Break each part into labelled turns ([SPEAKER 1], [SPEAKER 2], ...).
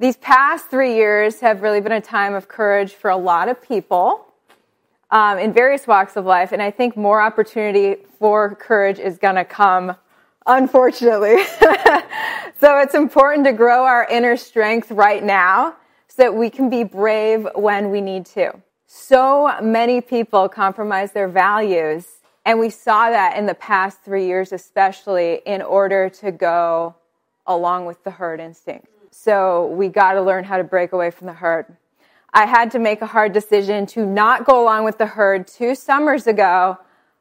[SPEAKER 1] These past three years have really been a time of courage for a lot of people um, in various walks of life, and I think more opportunity for courage is going to come, unfortunately. so it's important to grow our inner strength right now so that we can be brave when we need to. So many people compromise their values, and we saw that in the past three years, especially in order to go along with the herd instinct. So we got to learn how to break away from the herd. I had to make a hard decision to not go along with the herd two summers ago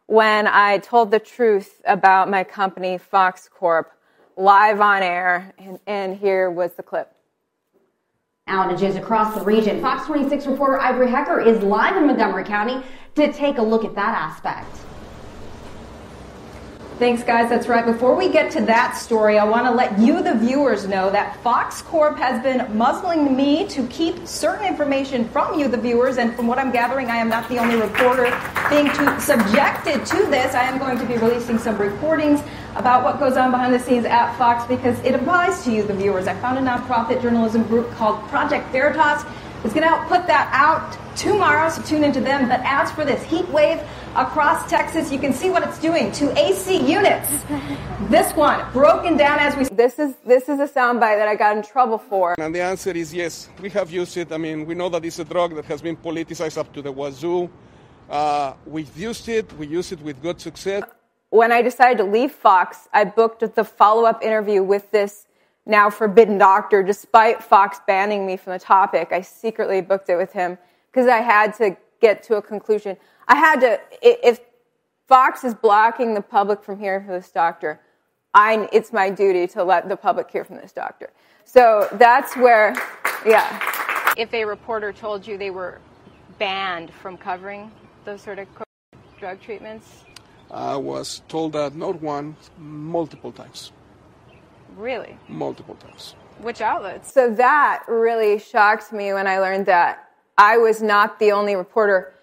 [SPEAKER 1] when I told the truth about my company, Fox Corp, live on air. And, and here was the clip.
[SPEAKER 2] Outages across the region. Fox 26 reporter Ivory Hecker is live in Montgomery County to take a look at that aspect.
[SPEAKER 3] Thanks, guys. That's right. Before we get to that story, I want to let you, the viewers, know that Fox Corp has been muzzling me to keep certain information from you, the viewers. And from what I'm gathering, I am not the only reporter being subjected to this. I am going to be releasing some recordings about what goes on behind the scenes at Fox because it applies to you, the viewers. I found a nonprofit journalism group called Project Veritas. It's going to put that out tomorrow, so tune into them. But as for this heat wave, across Texas. You can see what it's doing to AC units. This one broken down as we.
[SPEAKER 1] This is this is a soundbite that I got in trouble for.
[SPEAKER 4] And the answer is yes. We have used it. I mean, we know that it's a drug that has been politicized up to the wazoo. Uh, we've used it. We use it with good success.
[SPEAKER 1] When I decided to leave Fox, I booked the follow-up interview with this now forbidden doctor. Despite Fox banning me from the topic, I secretly booked it with him because I had to get to a conclusion. I had to, if Fox is blocking the public from hearing from this doctor, I, it's my duty to let the public hear from this doctor. So that's where, yeah. If a reporter told you they were banned from covering those sort of drug treatments?
[SPEAKER 4] I was told that not one, multiple times.
[SPEAKER 1] Really?
[SPEAKER 4] Multiple times.
[SPEAKER 1] Which outlets? So that really shocked me when I learned that I was not the only reporter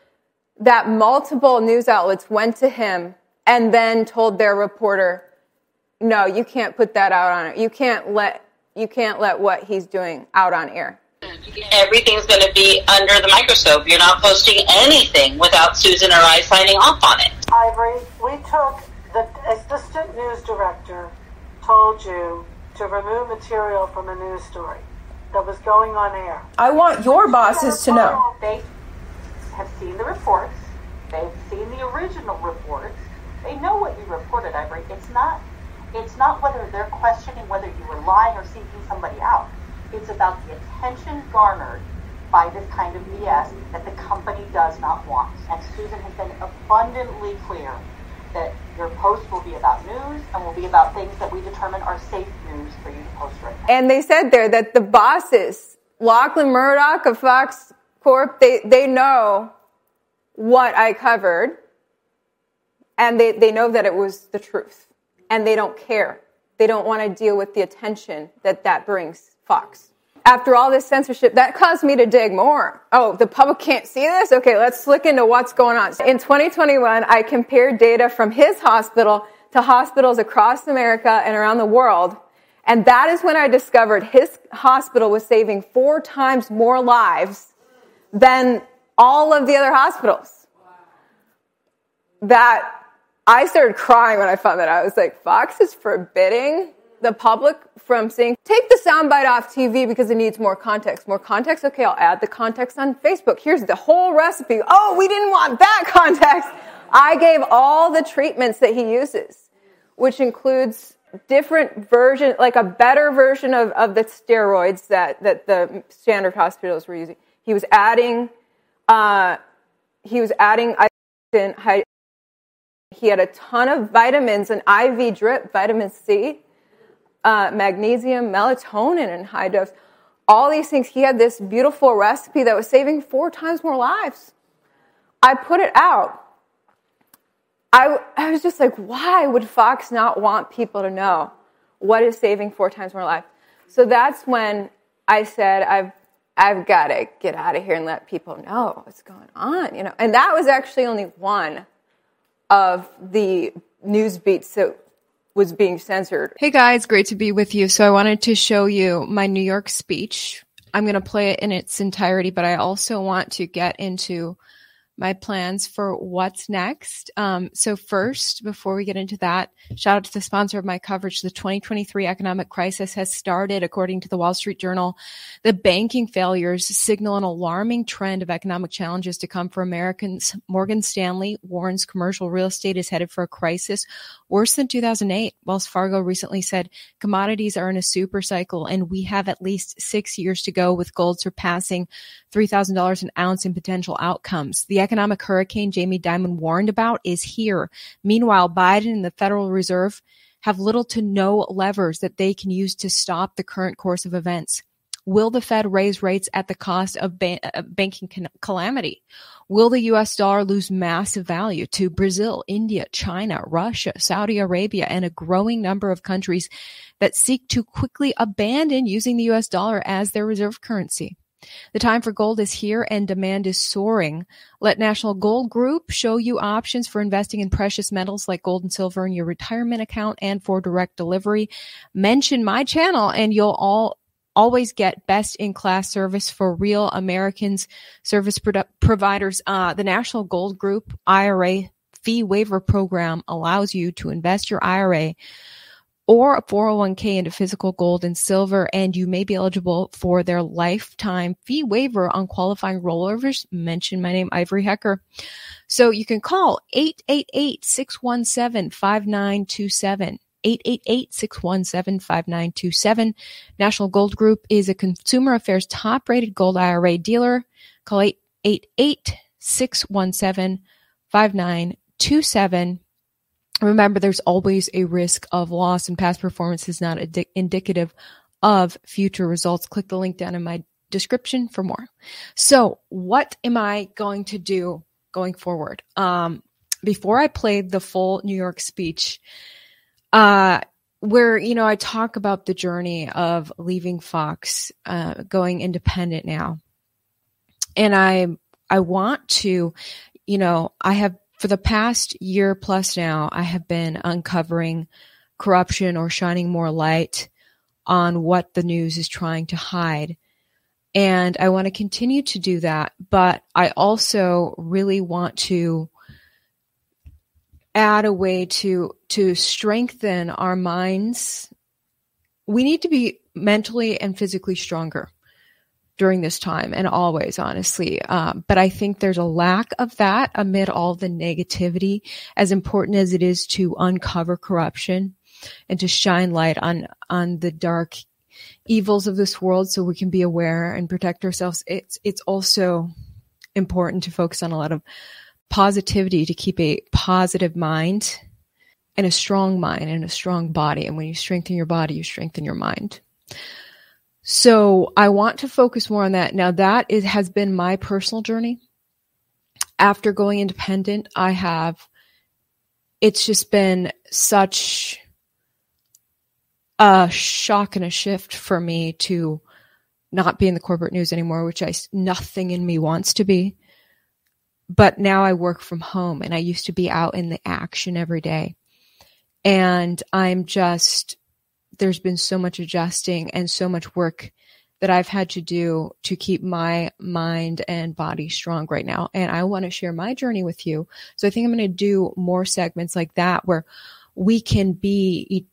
[SPEAKER 1] that multiple news outlets went to him and then told their reporter, "No, you can't put that out on it. You can't let you can't let what he's doing out on air."
[SPEAKER 5] Everything's going to be under the microscope. You're not posting anything without Susan or I signing off on it.
[SPEAKER 6] Ivory, we took the assistant news director told you to remove material from a news story that was going on air.
[SPEAKER 3] I want your bosses to know.
[SPEAKER 6] They have seen the reports. They've seen the original reports. They know what you reported, Ivory. It's not it's not whether they're questioning whether you were lying or seeking somebody out. It's about the attention garnered by this kind of BS that the company does not want. And Susan has been abundantly clear that your post will be about news and will be about things that we determine are safe news for you to post right now.
[SPEAKER 1] And they said there that the bosses, Lachlan Murdoch of Fox Corp, they, they know what I covered and they, they know that it was the truth and they don't care. They don't want to deal with the attention that that brings Fox. After all this censorship, that caused me to dig more. Oh, the public can't see this? Okay, let's look into what's going on. In 2021, I compared data from his hospital to hospitals across America and around the world. And that is when I discovered his hospital was saving four times more lives than all of the other hospitals. That I started crying when I found that. I was like, Fox is forbidding the public from saying, take the soundbite off TV because it needs more context. More context? Okay, I'll add the context on Facebook. Here's the whole recipe. Oh, we didn't want that context. I gave all the treatments that he uses, which includes different version, like a better version of, of the steroids that, that the standard hospitals were using. He was adding, uh, he was adding, I he had a ton of vitamins, an IV drip, vitamin C, uh, magnesium, melatonin in high dose. All these things. He had this beautiful recipe that was saving four times more lives. I put it out. I, I was just like, why would Fox not want people to know what is saving four times more lives? So that's when I said, I've I've got to get out of here and let people know what's going on, you know. And that was actually only one of the news beats that was being censored.
[SPEAKER 7] Hey guys, great to be with you. So I wanted to show you my New York speech. I'm going to play it in its entirety, but I also want to get into my plans for what's next. Um, so first, before we get into that, shout out to the sponsor of my coverage. The 2023 economic crisis has started, according to the Wall Street Journal. The banking failures signal an alarming trend of economic challenges to come for Americans. Morgan Stanley warns commercial real estate is headed for a crisis worse than 2008. Wells Fargo recently said commodities are in a super cycle and we have at least six years to go with gold surpassing $3,000 an ounce in potential outcomes. The economic hurricane Jamie Dimon warned about is here. Meanwhile, Biden and the Federal Reserve have little to no levers that they can use to stop the current course of events. Will the Fed raise rates at the cost of ba- uh, banking calamity? Will the US dollar lose massive value to Brazil, India, China, Russia, Saudi Arabia, and a growing number of countries that seek to quickly abandon using the US dollar as their reserve currency? The time for gold is here and demand is soaring. Let National Gold Group show you options for investing in precious metals like gold and silver in your retirement account and for direct delivery. Mention my channel and you'll all always get best in class service for real Americans service produ- providers. Uh, the National Gold Group IRA fee waiver program allows you to invest your IRA or a 401k into physical gold and silver, and you may be eligible for their lifetime fee waiver on qualifying rollovers. Mention my name, Ivory Hecker. So you can call 888 617 5927. 888-617-5927. National Gold Group is a consumer affairs top rated gold IRA dealer. Call 888-617-5927. Remember, there's always a risk of loss and past performance is not indicative of future results. Click the link down in my description for more. So what am I going to do going forward? Um, before I played the full New York speech, uh, where you know I talk about the journey of leaving Fox, uh, going independent now, and I I want to, you know, I have for the past year plus now, I have been uncovering corruption or shining more light on what the news is trying to hide. And I want to continue to do that, but I also really want to add a way to to strengthen our minds we need to be mentally and physically stronger during this time and always honestly um, but i think there's a lack of that amid all the negativity as important as it is to uncover corruption and to shine light on on the dark evils of this world so we can be aware and protect ourselves it's it's also important to focus on a lot of positivity to keep a positive mind and a strong mind and a strong body. And when you strengthen your body, you strengthen your mind. So I want to focus more on that. Now that is, has been my personal journey. After going independent, I have, it's just been such a shock and a shift for me to not be in the corporate news anymore, which I, nothing in me wants to be but now I work from home and I used to be out in the action every day. And I'm just, there's been so much adjusting and so much work that I've had to do to keep my mind and body strong right now. And I want to share my journey with you. So I think I'm going to do more segments like that where we can be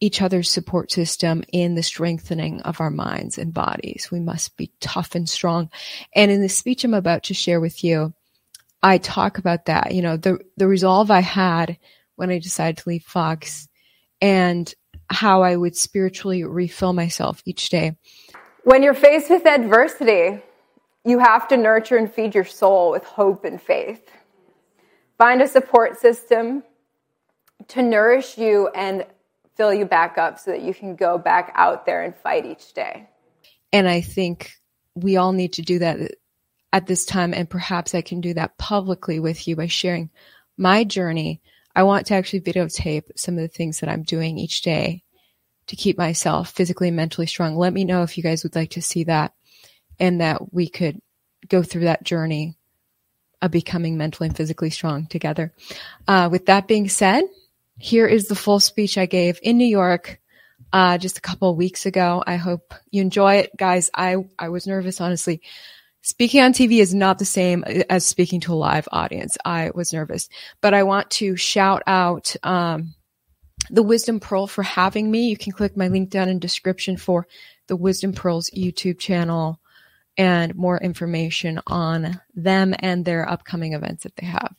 [SPEAKER 7] each other's support system in the strengthening of our minds and bodies. We must be tough and strong. And in the speech I'm about to share with you, I talk about that, you know, the, the resolve I had when I decided to leave Fox and how I would spiritually refill myself each day.
[SPEAKER 1] When you're faced with adversity, you have to nurture and feed your soul with hope and faith. Find a support system to nourish you and fill you back up so that you can go back out there and fight each day.
[SPEAKER 7] And I think we all need to do that at this time. And perhaps I can do that publicly with you by sharing my journey. I want to actually videotape some of the things that I'm doing each day to keep myself physically and mentally strong. Let me know if you guys would like to see that and that we could go through that journey of becoming mentally and physically strong together. Uh, with that being said, here is the full speech I gave in New York uh, just a couple weeks ago. I hope you enjoy it, guys. I I was nervous, honestly. Speaking on TV is not the same as speaking to a live audience. I was nervous, but I want to shout out um, the Wisdom Pearl for having me. You can click my link down in description for the Wisdom Pearls YouTube channel and more information on them and their upcoming events that they have.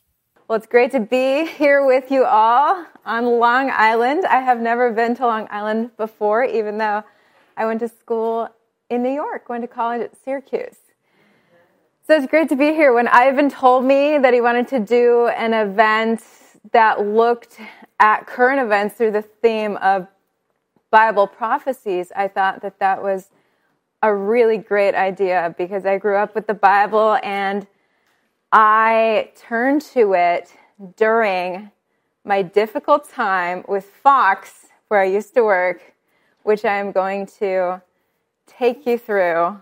[SPEAKER 1] Well, it's great to be here with you all on Long Island. I have never been to Long Island before, even though I went to school in New York, went to college at Syracuse. So it's great to be here. When Ivan told me that he wanted to do an event that looked at current events through the theme of Bible prophecies, I thought that that was a really great idea because I grew up with the Bible and I turned to it during my difficult time with Fox, where I used to work, which I am going to take you through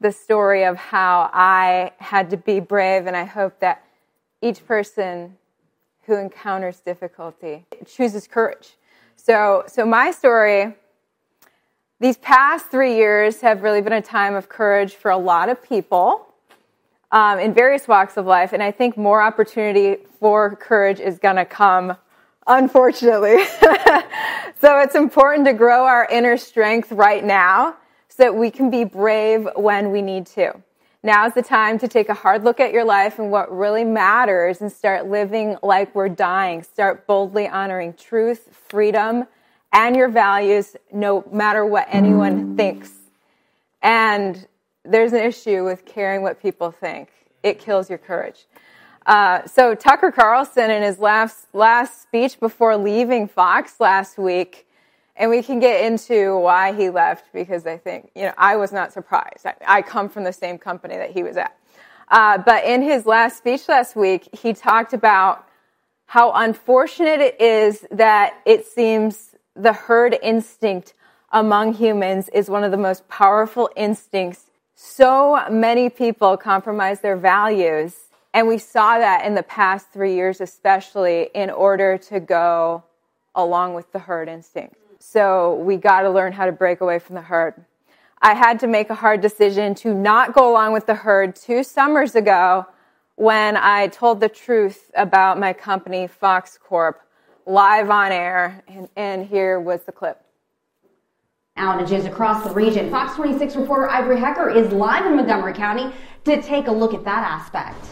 [SPEAKER 1] the story of how I had to be brave, and I hope that each person who encounters difficulty chooses courage. So, so my story, these past three years have really been a time of courage for a lot of people um, in various walks of life. And I think more opportunity for courage is going to come, unfortunately. so it's important to grow our inner strength right now that we can be brave when we need to. Now is the time to take a hard look at your life and what really matters and start living like we're dying. Start boldly honoring truth, freedom, and your values no matter what anyone thinks. And there's an issue with caring what people think. It kills your courage. Uh, so Tucker Carlson in his last last speech before leaving Fox last week, and we can get into why he left because I think you know I was not surprised. I, I come from the same company that he was at. Uh, but in his last speech last week, he talked about how unfortunate it is that it seems the herd instinct among humans is one of the most powerful instincts so many people compromise their values. And we saw that in the past three years, especially in order to go along with the herd instinct. So we got to learn how to break away from the herd. I had to make a hard decision to not go along with the herd two summers ago when I told the truth about my company, Fox Corp, live on air. And, and here was the clip
[SPEAKER 2] outages across the region. Fox 26 reporter Ivory Hecker is live in Montgomery County to take a look at that aspect.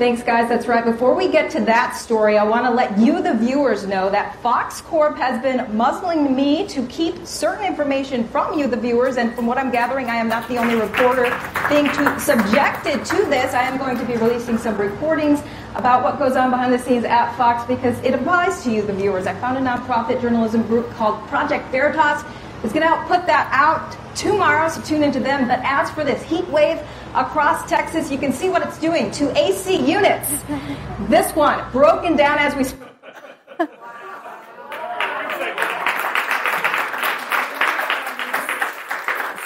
[SPEAKER 3] Thanks, guys. That's right. Before we get to that story, I want to let you, the viewers, know that Fox Corp has been muzzling me to keep certain information from you, the viewers. And from what I'm gathering, I am not the only reporter being to, subjected to this. I am going to be releasing some recordings about what goes on behind the scenes at Fox because it applies to you, the viewers. I found a nonprofit journalism group called Project Veritas. It's going to help put that out tomorrow, so tune into them. But as for this heat wave across Texas, you can see what it's doing to AC units. This one broken down as we speak.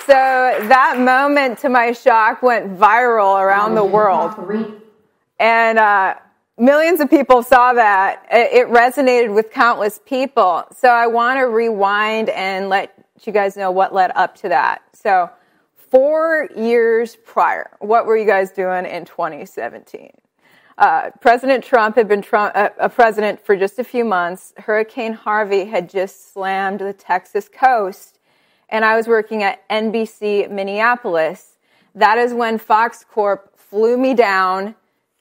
[SPEAKER 1] So that moment, to my shock, went viral around the world. And uh, millions of people saw that. It resonated with countless people. So I want to rewind and let you guys know what led up to that. So, four years prior, what were you guys doing in 2017? Uh, president Trump had been Trump, uh, a president for just a few months. Hurricane Harvey had just slammed the Texas coast, and I was working at NBC Minneapolis. That is when Fox Corp flew me down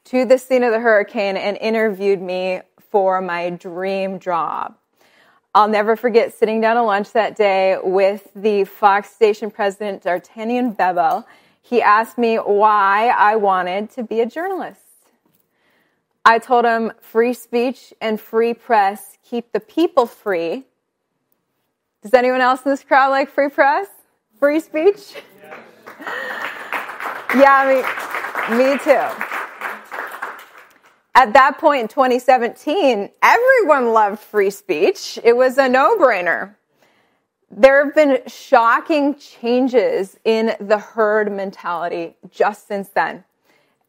[SPEAKER 1] to the scene of the hurricane and interviewed me for my dream job. I'll never forget sitting down to lunch that day with the Fox station president, D'Artagnan Bebel. He asked me why I wanted to be a journalist. I told him free speech and free press keep the people free. Does anyone else in this crowd like free press? Free speech? Yeah, me, me too at that point in 2017, everyone loved free speech. It was a no brainer. There have been shocking changes in the herd mentality just since then.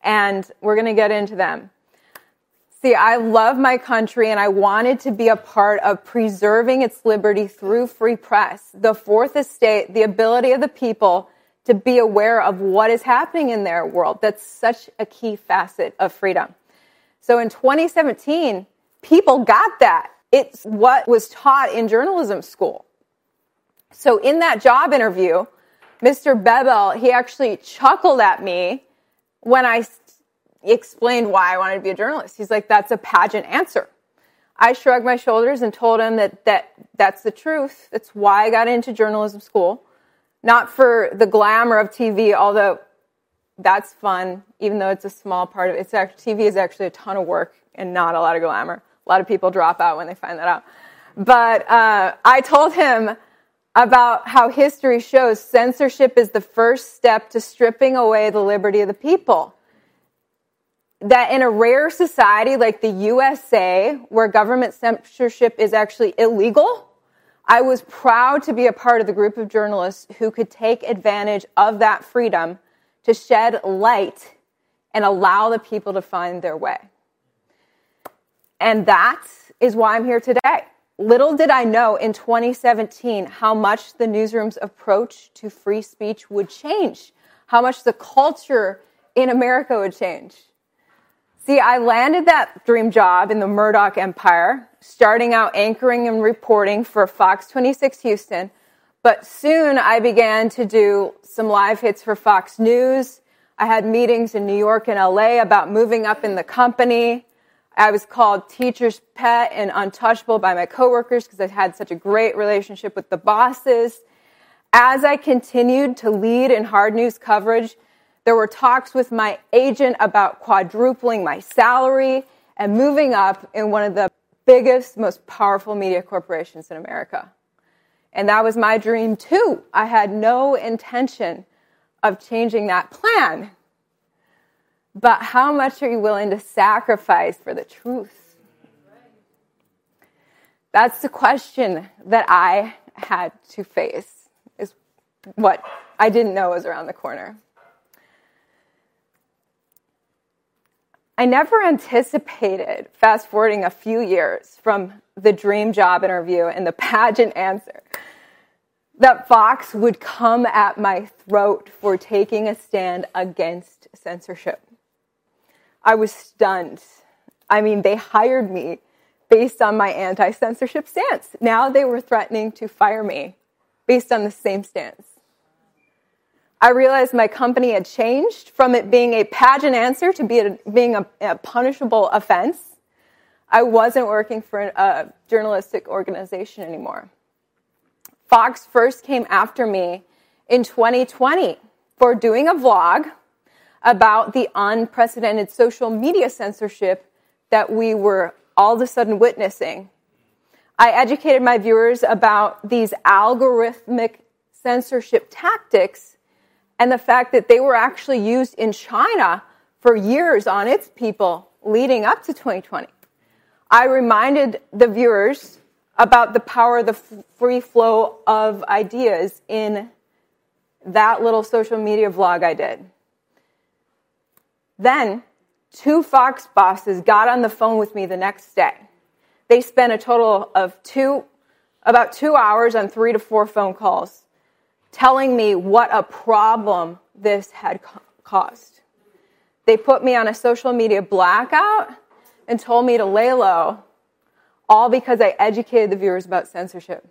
[SPEAKER 1] And we're going to get into them. See, I love my country and I wanted to be a part of preserving its liberty through free press, the fourth estate, the ability of the people to be aware of what is happening in their world. That's such a key facet of freedom. So in 2017, people got that. It's what was taught in journalism school. So in that job interview, Mr. Bebel, he actually chuckled at me when I explained why I wanted to be a journalist. He's like, that's a pageant answer. I shrugged my shoulders and told him that, that that's the truth. That's why I got into journalism school. Not for the glamour of TV, although that's fun, even though it's a small part of it. TV is actually a ton of work and not a lot of glamour. A lot of people drop out when they find that out. But uh, I told him about how history shows censorship is the first step to stripping away the liberty of the people that in a rare society like the USA, where government censorship is actually illegal, I was proud to be a part of the group of journalists who could take advantage of that freedom to shed light and allow the people to find their way. And that is why I'm here today. Little did I know in 2017 how much the newsroom's approach to free speech would change, how much the culture in America would change. See, I landed that dream job in the Murdoch empire, starting out anchoring and reporting for Fox 26 Houston. But soon I began to do some live hits for Fox News. I had meetings in New York and LA about moving up in the company. I was called teacher's pet and untouchable by my coworkers because I had such a great relationship with the bosses. As I continued to lead in hard news coverage, there were talks with my agent about quadrupling my salary and moving up in one of the biggest, most powerful media corporations in America. And that was my dream too. I had no intention of changing that plan. But how much are you willing to sacrifice for the truth? That's the question that I had to face, is what I didn't know was around the corner. I never anticipated, fast forwarding a few years from the dream job interview and the pageant answer, that Fox would come at my throat for taking a stand against censorship. I was stunned. I mean, they hired me based on my anti censorship stance. Now they were threatening to fire me based on the same stance. I realized my company had changed from it being a pageant answer to be a, being a, a, punishable offense. I wasn't working for a journalistic organization anymore. Fox first came after me in 2020 for doing a vlog about the unprecedented social media censorship that we were all of a sudden witnessing. I educated my viewers about these algorithmic censorship tactics and the fact that they were actually used in China for years on its people leading up to 2020. I reminded the viewers about the power of the free flow of ideas in that little social media vlog I did. Then, two Fox bosses got on the phone with me the next day. They spent a total of two, about two hours on three to four phone calls telling me what a problem this had caused. They put me on a social media blackout and told me to lay low, all because I educated the viewers about censorship.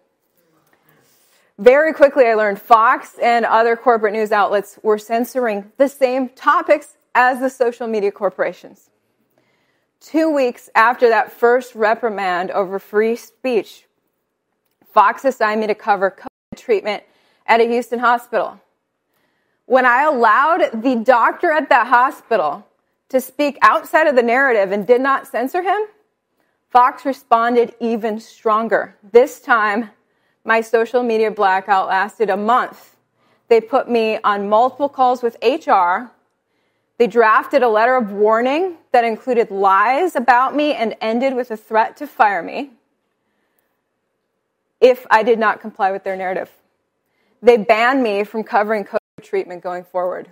[SPEAKER 1] Very quickly, I learned Fox and other corporate news outlets were censoring the same topics as the social media corporations. Two weeks after that first reprimand over free speech, Fox assigned me to cover COVID treatment at a Houston hospital. When I allowed the doctor at that hospital to speak outside of the narrative and did not censor him, Fox responded even stronger. This time, my social media blackout lasted a month. They put me on multiple calls with HR. They drafted a letter of warning that included lies about me and ended with a threat to fire me if I did not comply with their narrative they banned me from covering COVID treatment going forward.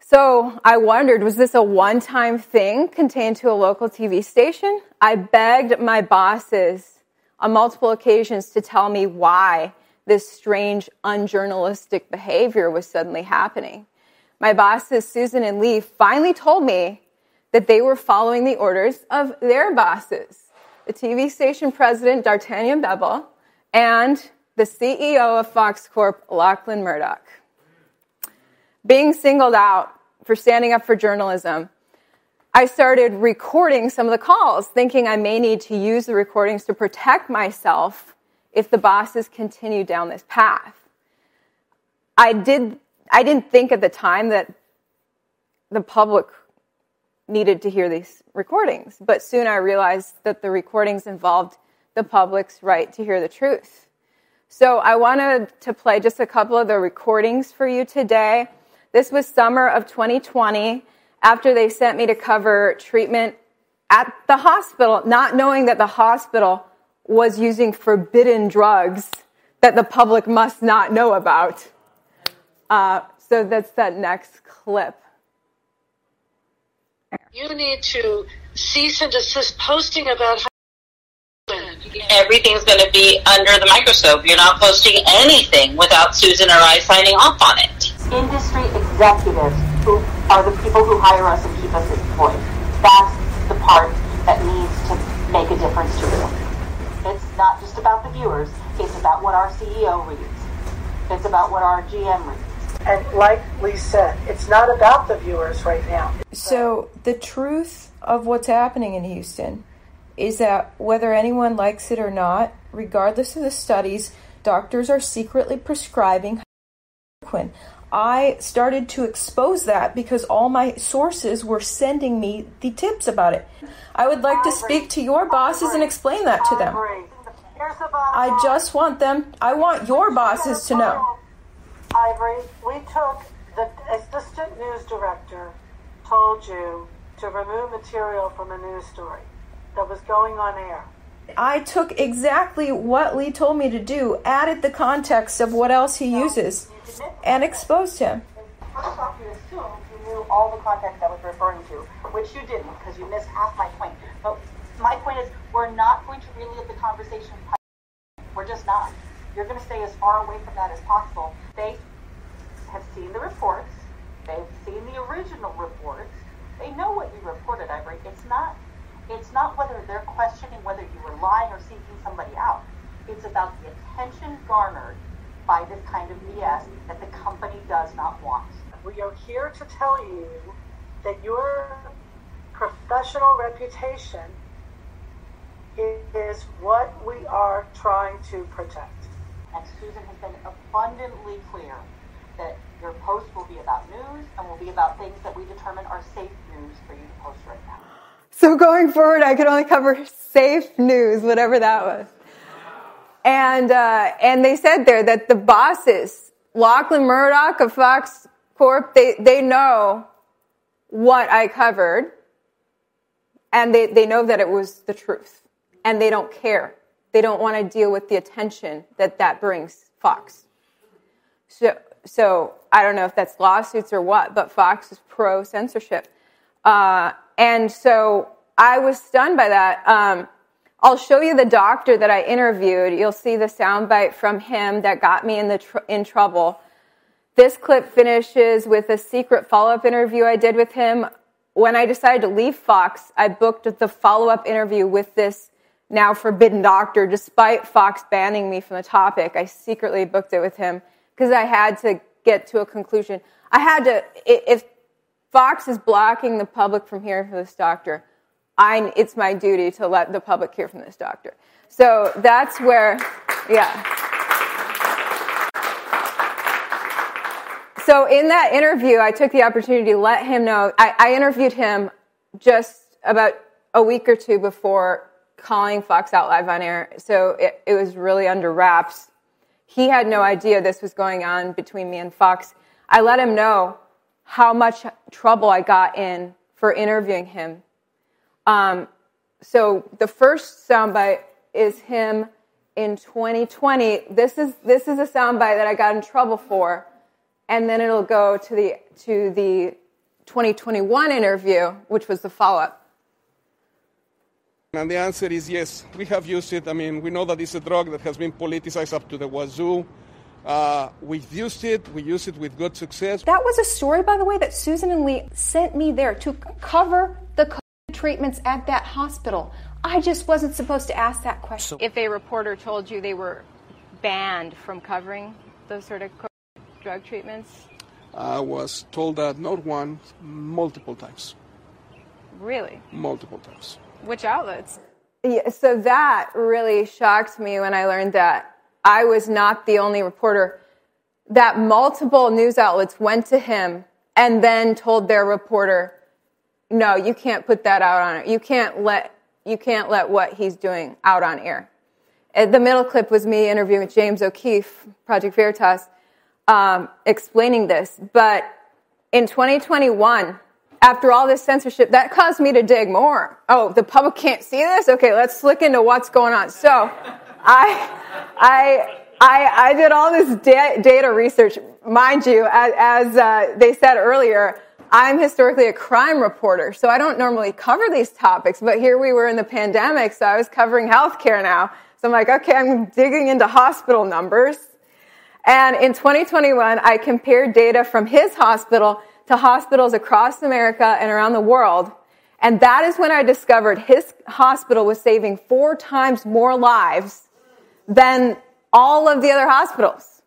[SPEAKER 1] So I wondered, was this a one time thing contained to a local TV station? I begged my bosses on multiple occasions to tell me why this strange, unjournalistic behavior was suddenly happening. My bosses, Susan and Lee, finally told me that they were following the orders of their bosses, the TV station president, D'Artagnan Bebel, and the CEO of Fox Corp, Lachlan Murdoch. Being singled out for standing up for journalism, I started recording some of the calls, thinking I may need to use the recordings to protect myself if the bosses continue down this path. I did I didn't think at the time that the public needed to hear these recordings, but soon I realized that the recordings involved the public's right to hear the truth. So I wanted to play just a couple of the recordings for you today. This was summer of 2020 after they sent me to cover treatment at the hospital, not knowing that the hospital was using forbidden drugs that the public must not know about. Uh, so that's that next clip.
[SPEAKER 8] You need to cease and desist posting about
[SPEAKER 5] Everything's going to be under the microscope. You're not posting anything without Susan or I signing off on it.
[SPEAKER 6] Industry executives who are the people who hire us and keep us employed. That's the part that needs to make a difference to you. It's not just about the viewers. It's about what our CEO reads. It's about what our GM reads.
[SPEAKER 9] And like Lee said, it's not about the viewers right now.
[SPEAKER 10] So, the truth of what's happening in Houston is that whether anyone likes it or not, regardless of the studies, doctors are secretly prescribing hydroxychloroquine. I started to expose that because all my sources were sending me the tips about it. I would like to speak to your bosses and explain that to them. I just want them, I want your bosses to know.
[SPEAKER 9] Ivory, we took the assistant news director told you to remove material from a news story that was going on air.
[SPEAKER 10] I took exactly what Lee told me to do, added the context of what else he uses, and exposed him.
[SPEAKER 6] First off, you assumed you knew all the context I was referring to, which you didn't because you missed half my point. But my point is, we're not going to relive the conversation. We're just not. You're going to stay as far away from that as possible. They have seen the reports. They've seen the original reports. They know what you reported, Ivory. It's not. It's not whether they're questioning whether you were lying or seeking somebody out. It's about the attention garnered by this kind of BS that the company does not want.
[SPEAKER 9] We are here to tell you that your professional reputation is what we are trying to protect.
[SPEAKER 6] And Susan has been abundantly clear that your post will be about news and will be about things that we determine are safe news for you to post right now.
[SPEAKER 1] So going forward, I could only cover safe news, whatever that was. And uh, and they said there that the bosses, Lachlan Murdoch of Fox Corp, they they know what I covered, and they they know that it was the truth, and they don't care. They don't want to deal with the attention that that brings Fox. So so I don't know if that's lawsuits or what, but Fox is pro censorship. Uh, and so I was stunned by that. Um, I'll show you the doctor that I interviewed. You'll see the soundbite from him that got me in the tr- in trouble. This clip finishes with a secret follow-up interview I did with him. When I decided to leave Fox, I booked the follow-up interview with this now forbidden doctor, despite Fox banning me from the topic. I secretly booked it with him because I had to get to a conclusion. I had to, if Fox is blocking the public from hearing from this doctor, I, it's my duty to let the public hear from this doctor. So that's where, yeah. So in that interview, I took the opportunity to let him know. I, I interviewed him just about a week or two before calling Fox out live on air. So it, it was really under wraps. He had no idea this was going on between me and Fox. I let him know how much trouble I got in for interviewing him. Um, so the first soundbite is him in 2020. This is this is a soundbite that I got in trouble for, and then it'll go to the to the 2021 interview, which was the follow up.
[SPEAKER 4] And the answer is yes. We have used it. I mean, we know that it's a drug that has been politicized up to the wazoo. Uh, we've used it. We use it with good success.
[SPEAKER 3] That was a story, by the way, that Susan and Lee sent me there to cover the COVID treatments at that hospital. I just wasn't supposed to ask that question.
[SPEAKER 1] If a reporter told you they were banned from covering those sort of drug treatments,
[SPEAKER 4] I was told that not one, multiple times.
[SPEAKER 1] Really?
[SPEAKER 4] Multiple times.
[SPEAKER 1] Which outlets? Yeah, so that really shocked me when I learned that I was not the only reporter. That multiple news outlets went to him and then told their reporter, "No, you can't put that out on it. You can't let you can't let what he's doing out on air." The middle clip was me interviewing James O'Keefe, Project Veritas, um, explaining this. But in 2021, after all this censorship, that caused me to dig more. Oh, the public can't see this? Okay, let's look into what's going on. So I, I, I, I did all this da- data research. Mind you, as, as uh, they said earlier, I'm historically a crime reporter, so I don't normally cover these topics, but here we were in the pandemic, so I was covering healthcare now. So I'm like, okay, I'm digging into hospital numbers. And in 2021, I compared data from his hospital to hospitals across America and around the world. And that is when I discovered his hospital was saving four times more lives than all of the other hospitals.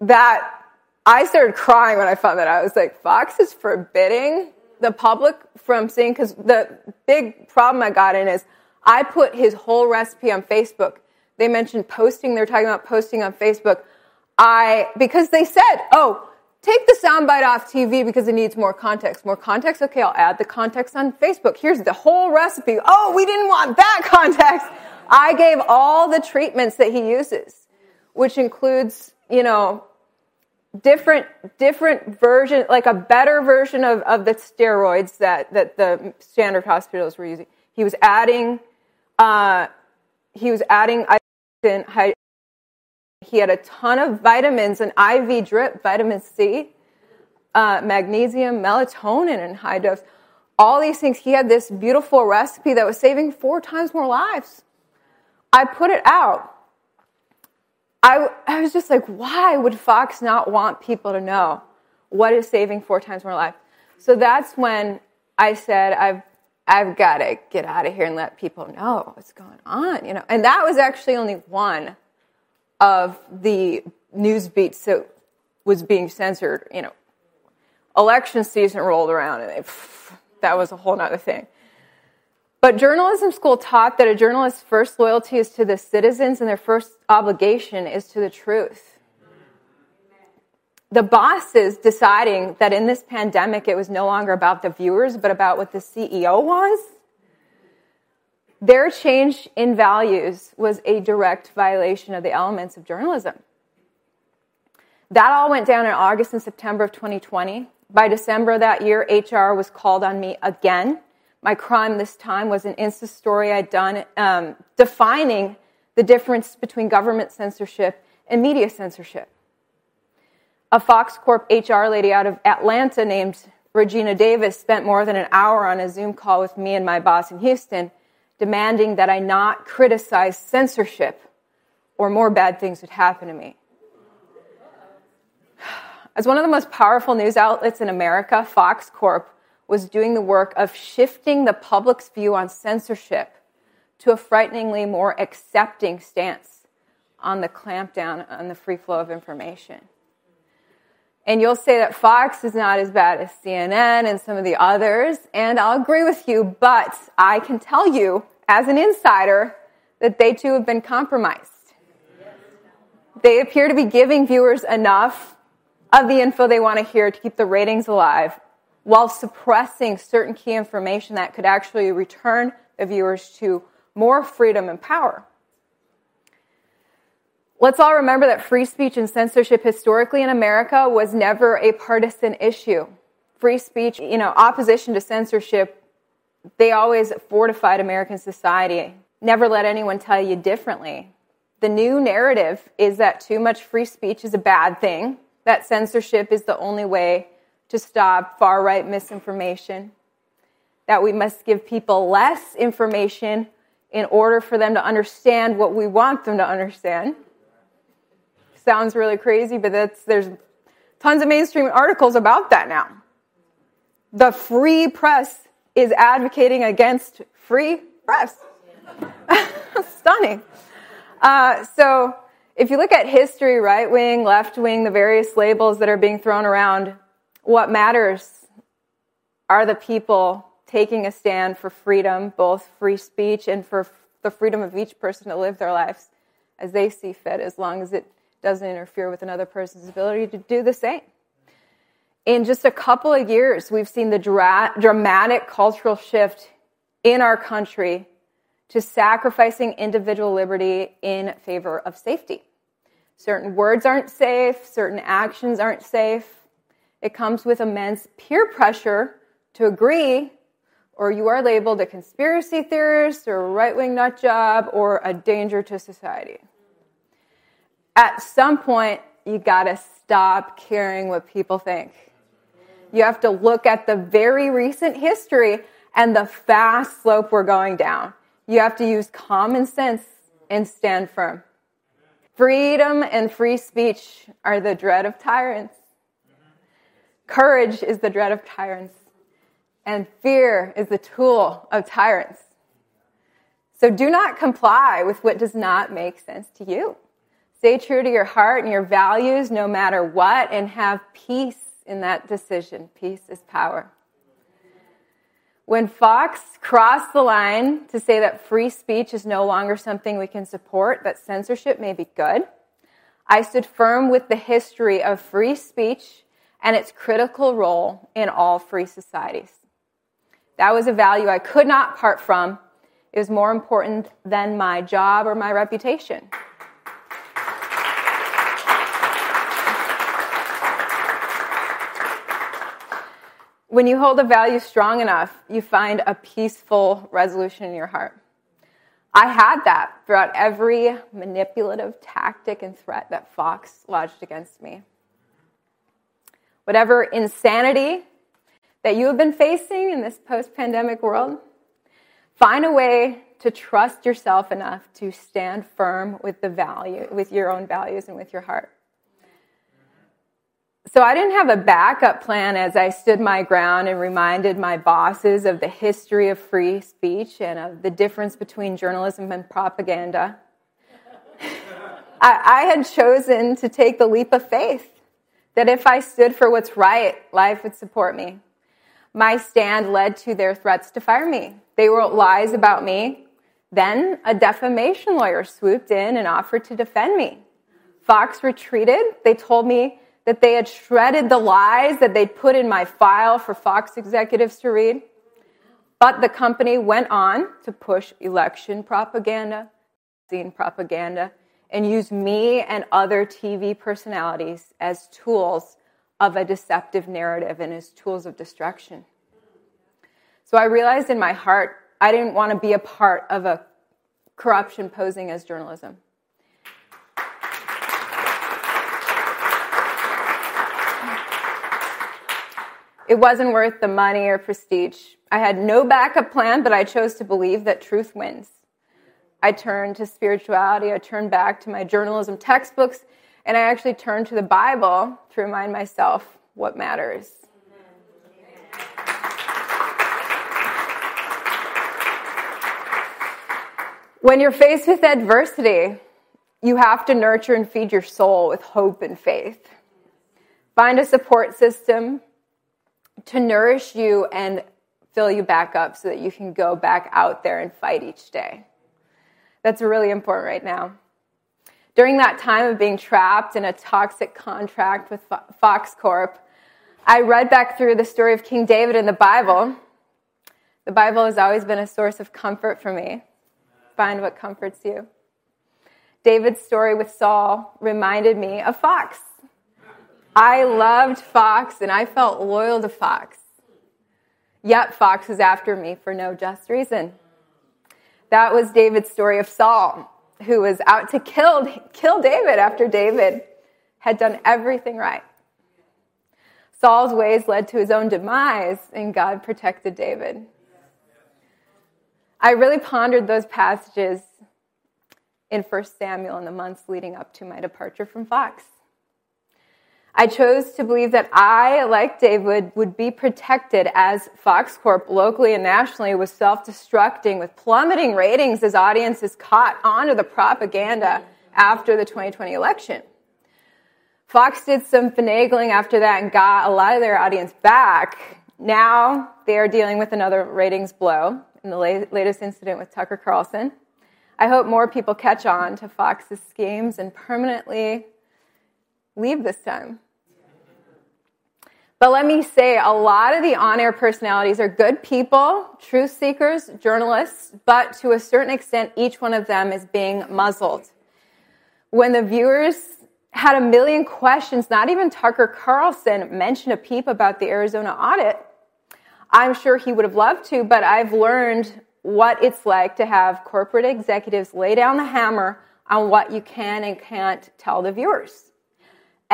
[SPEAKER 1] That I started crying when I found that. I was like, Fox is forbidding the public from seeing, because the big problem I got in is I put his whole recipe on Facebook. They mentioned posting, they're talking about posting on Facebook. I, because they said, oh, take the soundbite off TV because it needs more context. More context? Okay, I'll add the context on Facebook. Here's the whole recipe. Oh, we didn't want that context. I gave all the treatments that he uses, which includes, you know, different different version, like a better version of, of the steroids that, that the standard hospitals were using. He was adding uh, he was adding he had a ton of vitamins and IV drip, vitamin C, uh, magnesium, melatonin in high dose. All these things. He had this beautiful recipe that was saving four times more lives. I put it out. I, I was just like, why would Fox not want people to know what is saving four times more lives? So that's when I said, I've, I've got to get out of here and let people know what's going on, you know. And that was actually only one of the news beats that was being censored, you know, election season rolled around and pff, that was a whole other thing. But journalism school taught that a journalist's first loyalty is to the citizens and their first obligation is to the truth. The bosses deciding that in this pandemic it was no longer about the viewers but about what the CEO was their change in values was a direct violation of the elements of journalism. That all went down in August and September of 2020. By December of that year, HR was called on me again. My crime this time was an Insta story I'd done um, defining the difference between government censorship and media censorship. A Fox Corp HR lady out of Atlanta named Regina Davis spent more than an hour on a Zoom call with me and my boss in Houston demanding that I not criticize censorship, or more bad things would happen to me. As one of the most powerful news outlets in America, Fox Corp was doing the work of shifting the public's view on censorship to a frighteningly more accepting stance on the clampdown on the free flow of information. And you'll say that Fox is not as bad as CNN and some of the others, and I'll agree with you, but I can tell you as an insider that they too have been compromised. They appear to be giving viewers enough of the info they want to hear to keep the ratings alive while suppressing certain key information that could actually return the viewers to more freedom and power. Let's all remember that free speech and censorship historically in America was never a partisan issue. Free speech, you know, opposition to censorship, they always fortified American society. Never let anyone tell you differently. The new narrative is that too much free speech is a bad thing, that censorship is the only way to stop far right misinformation, that we must give people less information in order for them to understand what we want them to understand. Sounds really crazy, but that's, there's tons of mainstream articles about that now. The free press is advocating against free press. Stunning. Uh, so, if you look at history, right wing, left wing, the various labels that are being thrown around, what matters are the people taking a stand for freedom, both free speech and for the freedom of each person to live their lives as they see fit, as long as it doesn't interfere with another person's ability to do the same. In just a couple of years, we've seen the dra- dramatic cultural shift in our country to sacrificing individual liberty in favor of safety. Certain words aren't safe, certain actions aren't safe. It comes with immense peer pressure to agree, or you are labeled a conspiracy theorist or a right wing nut job or a danger to society. At some point, you gotta stop caring what people think. You have to look at the very recent history and the fast slope we're going down. You have to use common sense and stand firm. Freedom and free speech are the dread of tyrants. Courage is the dread of tyrants. And fear is the tool of tyrants. So do not comply with what does not make sense to you. Stay true to your heart and your values no matter what, and have peace in that decision. Peace is power. When Fox crossed the line to say that free speech is no longer something we can support, that censorship may be good, I stood firm with the history of free speech and its critical role in all free societies. That was a value I could not part from. It was more important than my job or my reputation. When you hold a value strong enough, you find a peaceful resolution in your heart. I had that throughout every manipulative tactic and threat that Fox lodged against me. Whatever insanity that you have been facing in this post pandemic world, find a way to trust yourself enough to stand firm with the value, with your own values and with your heart. So I didn't have a backup plan as I stood my ground and reminded my bosses of the history of free speech and of the difference between journalism and propaganda. I, I, had chosen to take the leap of faith that if I stood for what's right, life would support me. My stand led to their threats to fire me. They wrote lies about me. Then a defamation lawyer swooped in and offered to defend me. Fox retreated. They told me that they had shredded the lies that they'd put in my file for Fox executives to read. But the company went on to push election propaganda, vaccine propaganda, and use me and other TV personalities as tools of a deceptive narrative and as tools of destruction. So I realized in my heart I didn't want to be a part of a corruption posing as journalism. It wasn't worth the money or prestige. I had no backup plan, but I chose to believe that truth wins. I turned to spirituality, I turned back to my journalism textbooks, and I actually turned to the Bible to remind myself what matters. When you're faced with adversity, you have to nurture and feed your soul with hope and faith. Find a support system, to nourish you and fill you back up so that you can go back out there and fight each day. That's really important right now. During that time of being trapped in a toxic contract with Fox Corp, I read back through the story of King David in the Bible. The Bible has always been a source of comfort for me. Find what comforts you. David's story with Saul reminded me of Fox. I loved Fox and I felt loyal to Fox. Yet Fox was after me for no just reason. That was David's story of Saul, who was out to kill, kill David after David had done everything right. Saul's ways led to his own demise, and God protected David. I really pondered those passages in 1 Samuel in the months leading up to my departure from Fox. I chose to believe that I, like David, would be protected as Fox Corp locally and nationally was self destructing with plummeting ratings as audiences caught on to the propaganda after the 2020 election. Fox did some finagling after that and got a lot of their audience back. Now they are dealing with another ratings blow in the latest incident with Tucker Carlson. I hope more people catch on to Fox's schemes and permanently leave this time. But let me say, a lot of the on air personalities are good people, truth seekers, journalists, but to a certain extent, each one of them is being muzzled. When the viewers had a million questions, not even Tucker Carlson mentioned a peep about the Arizona audit. I'm sure he would have loved to, but I've learned what it's like to have corporate executives lay down the hammer on what you can and can't tell the viewers.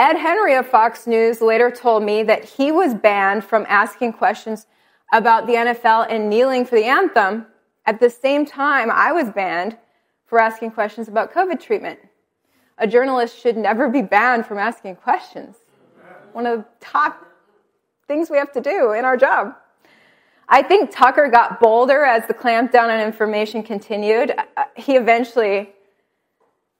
[SPEAKER 1] Ed Henry of Fox News later told me that he was banned from asking questions about the NFL and kneeling for the anthem. At the same time, I was banned for asking questions about COVID treatment a journalist should never be banned from asking questions. One of the top things we have to do in our job. I think Tucker got bolder as the clampdown on information continued. Uh, he eventually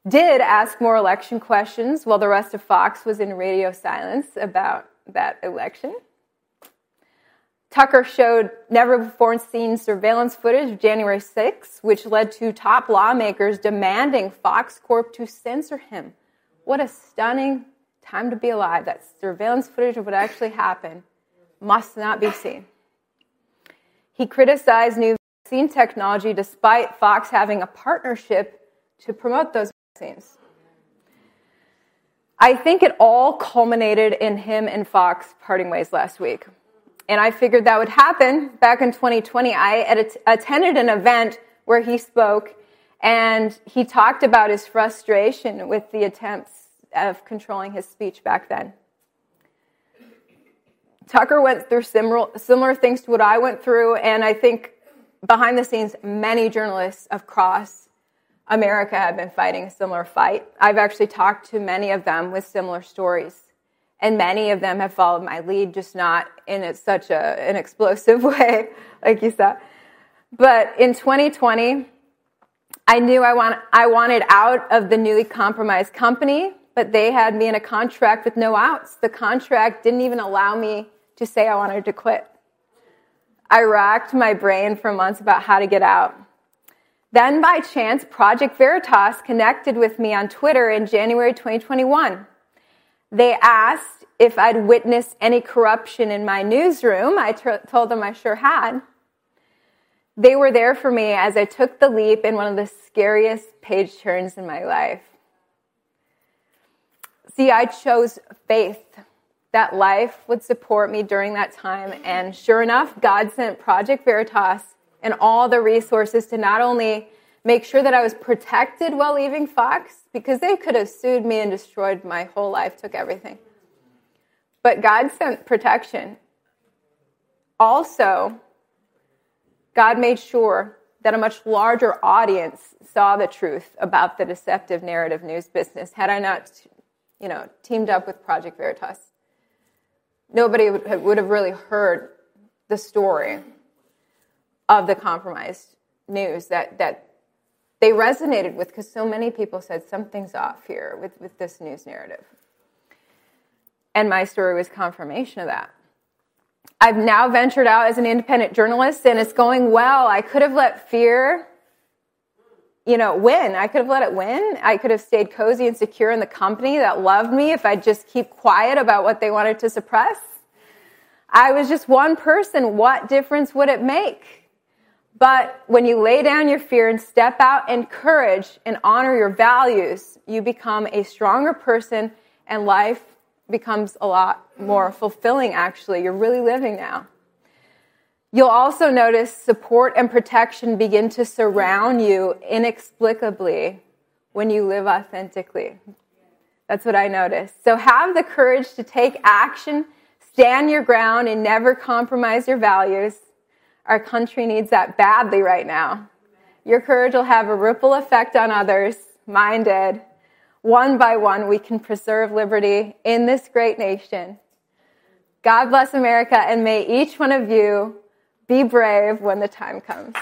[SPEAKER 1] did ask more election questions while the rest of Fox was in radio silence about that election. Tucker showed never before seen surveillance footage of January 6, which led to top lawmakers demanding Fox Corp to censor him. What a stunning time to be alive. That surveillance footage of what actually happened must not be seen. He criticized new vaccine technology despite Fox having a partnership to promote those vaccines. I think it all culminated in him and Fox parting ways last week and I figured that would happen. Back in 2020, I attended an event where he spoke and he talked about his frustration with the attempts of controlling his speech back then. Tucker went through similar, similar things to what I went through, and I think behind the scenes, many journalists across America have been fighting a similar fight. I've actually talked to many of them with similar stories and many of them have followed my lead, just not in such a, an explosive way, like you said. But in 2020, I knew I, want, I wanted out of the newly compromised company, but they had me in a contract with no outs. The contract didn't even allow me to say I wanted to quit. I racked my brain for months about how to get out. Then, by chance, Project Veritas connected with me on Twitter in January 2021. They asked if I'd witnessed any corruption in my newsroom. I t- told them I sure had. They were there for me as I took the leap in one of the scariest page turns in my life. See, I chose faith that life would support me during that time. And sure enough, God sent Project Veritas and all the resources to not only make sure that I was protected while leaving Fox, because they could have sued me and destroyed my whole life, took everything. But God sent protection. Also, God made sure that a much larger audience saw the truth about the deceptive narrative news business. Had I not, you know, teamed up with Project Veritas, nobody would have, really heard the story of the compromised news that, that they resonated with because so many people said something's off here with, with this news narrative. And my story was confirmation of that. I've now ventured out as an independent journalist and it's going well. I could have let fear, you know, win. I could have let it win. I could have stayed cozy and secure in the company that loved me if I'd just keep quiet about what they wanted to suppress. I was just one person. What difference would it make? But when you lay down your fear and step out in courage and honor your values, you become a stronger person and life becomes a lot more fulfilling, actually. You're really living now. You'll also notice support and protection begin to surround you inexplicably when you live authentically. That's what I noticed. So have the courage to take action, Stand your ground and never compromise your values. Our country needs that badly right now. Your courage will have a ripple effect on others. Mine did. One by one, we can preserve liberty in this great nation. God bless America, and may each one of you be brave when the time comes.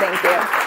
[SPEAKER 1] Thank you.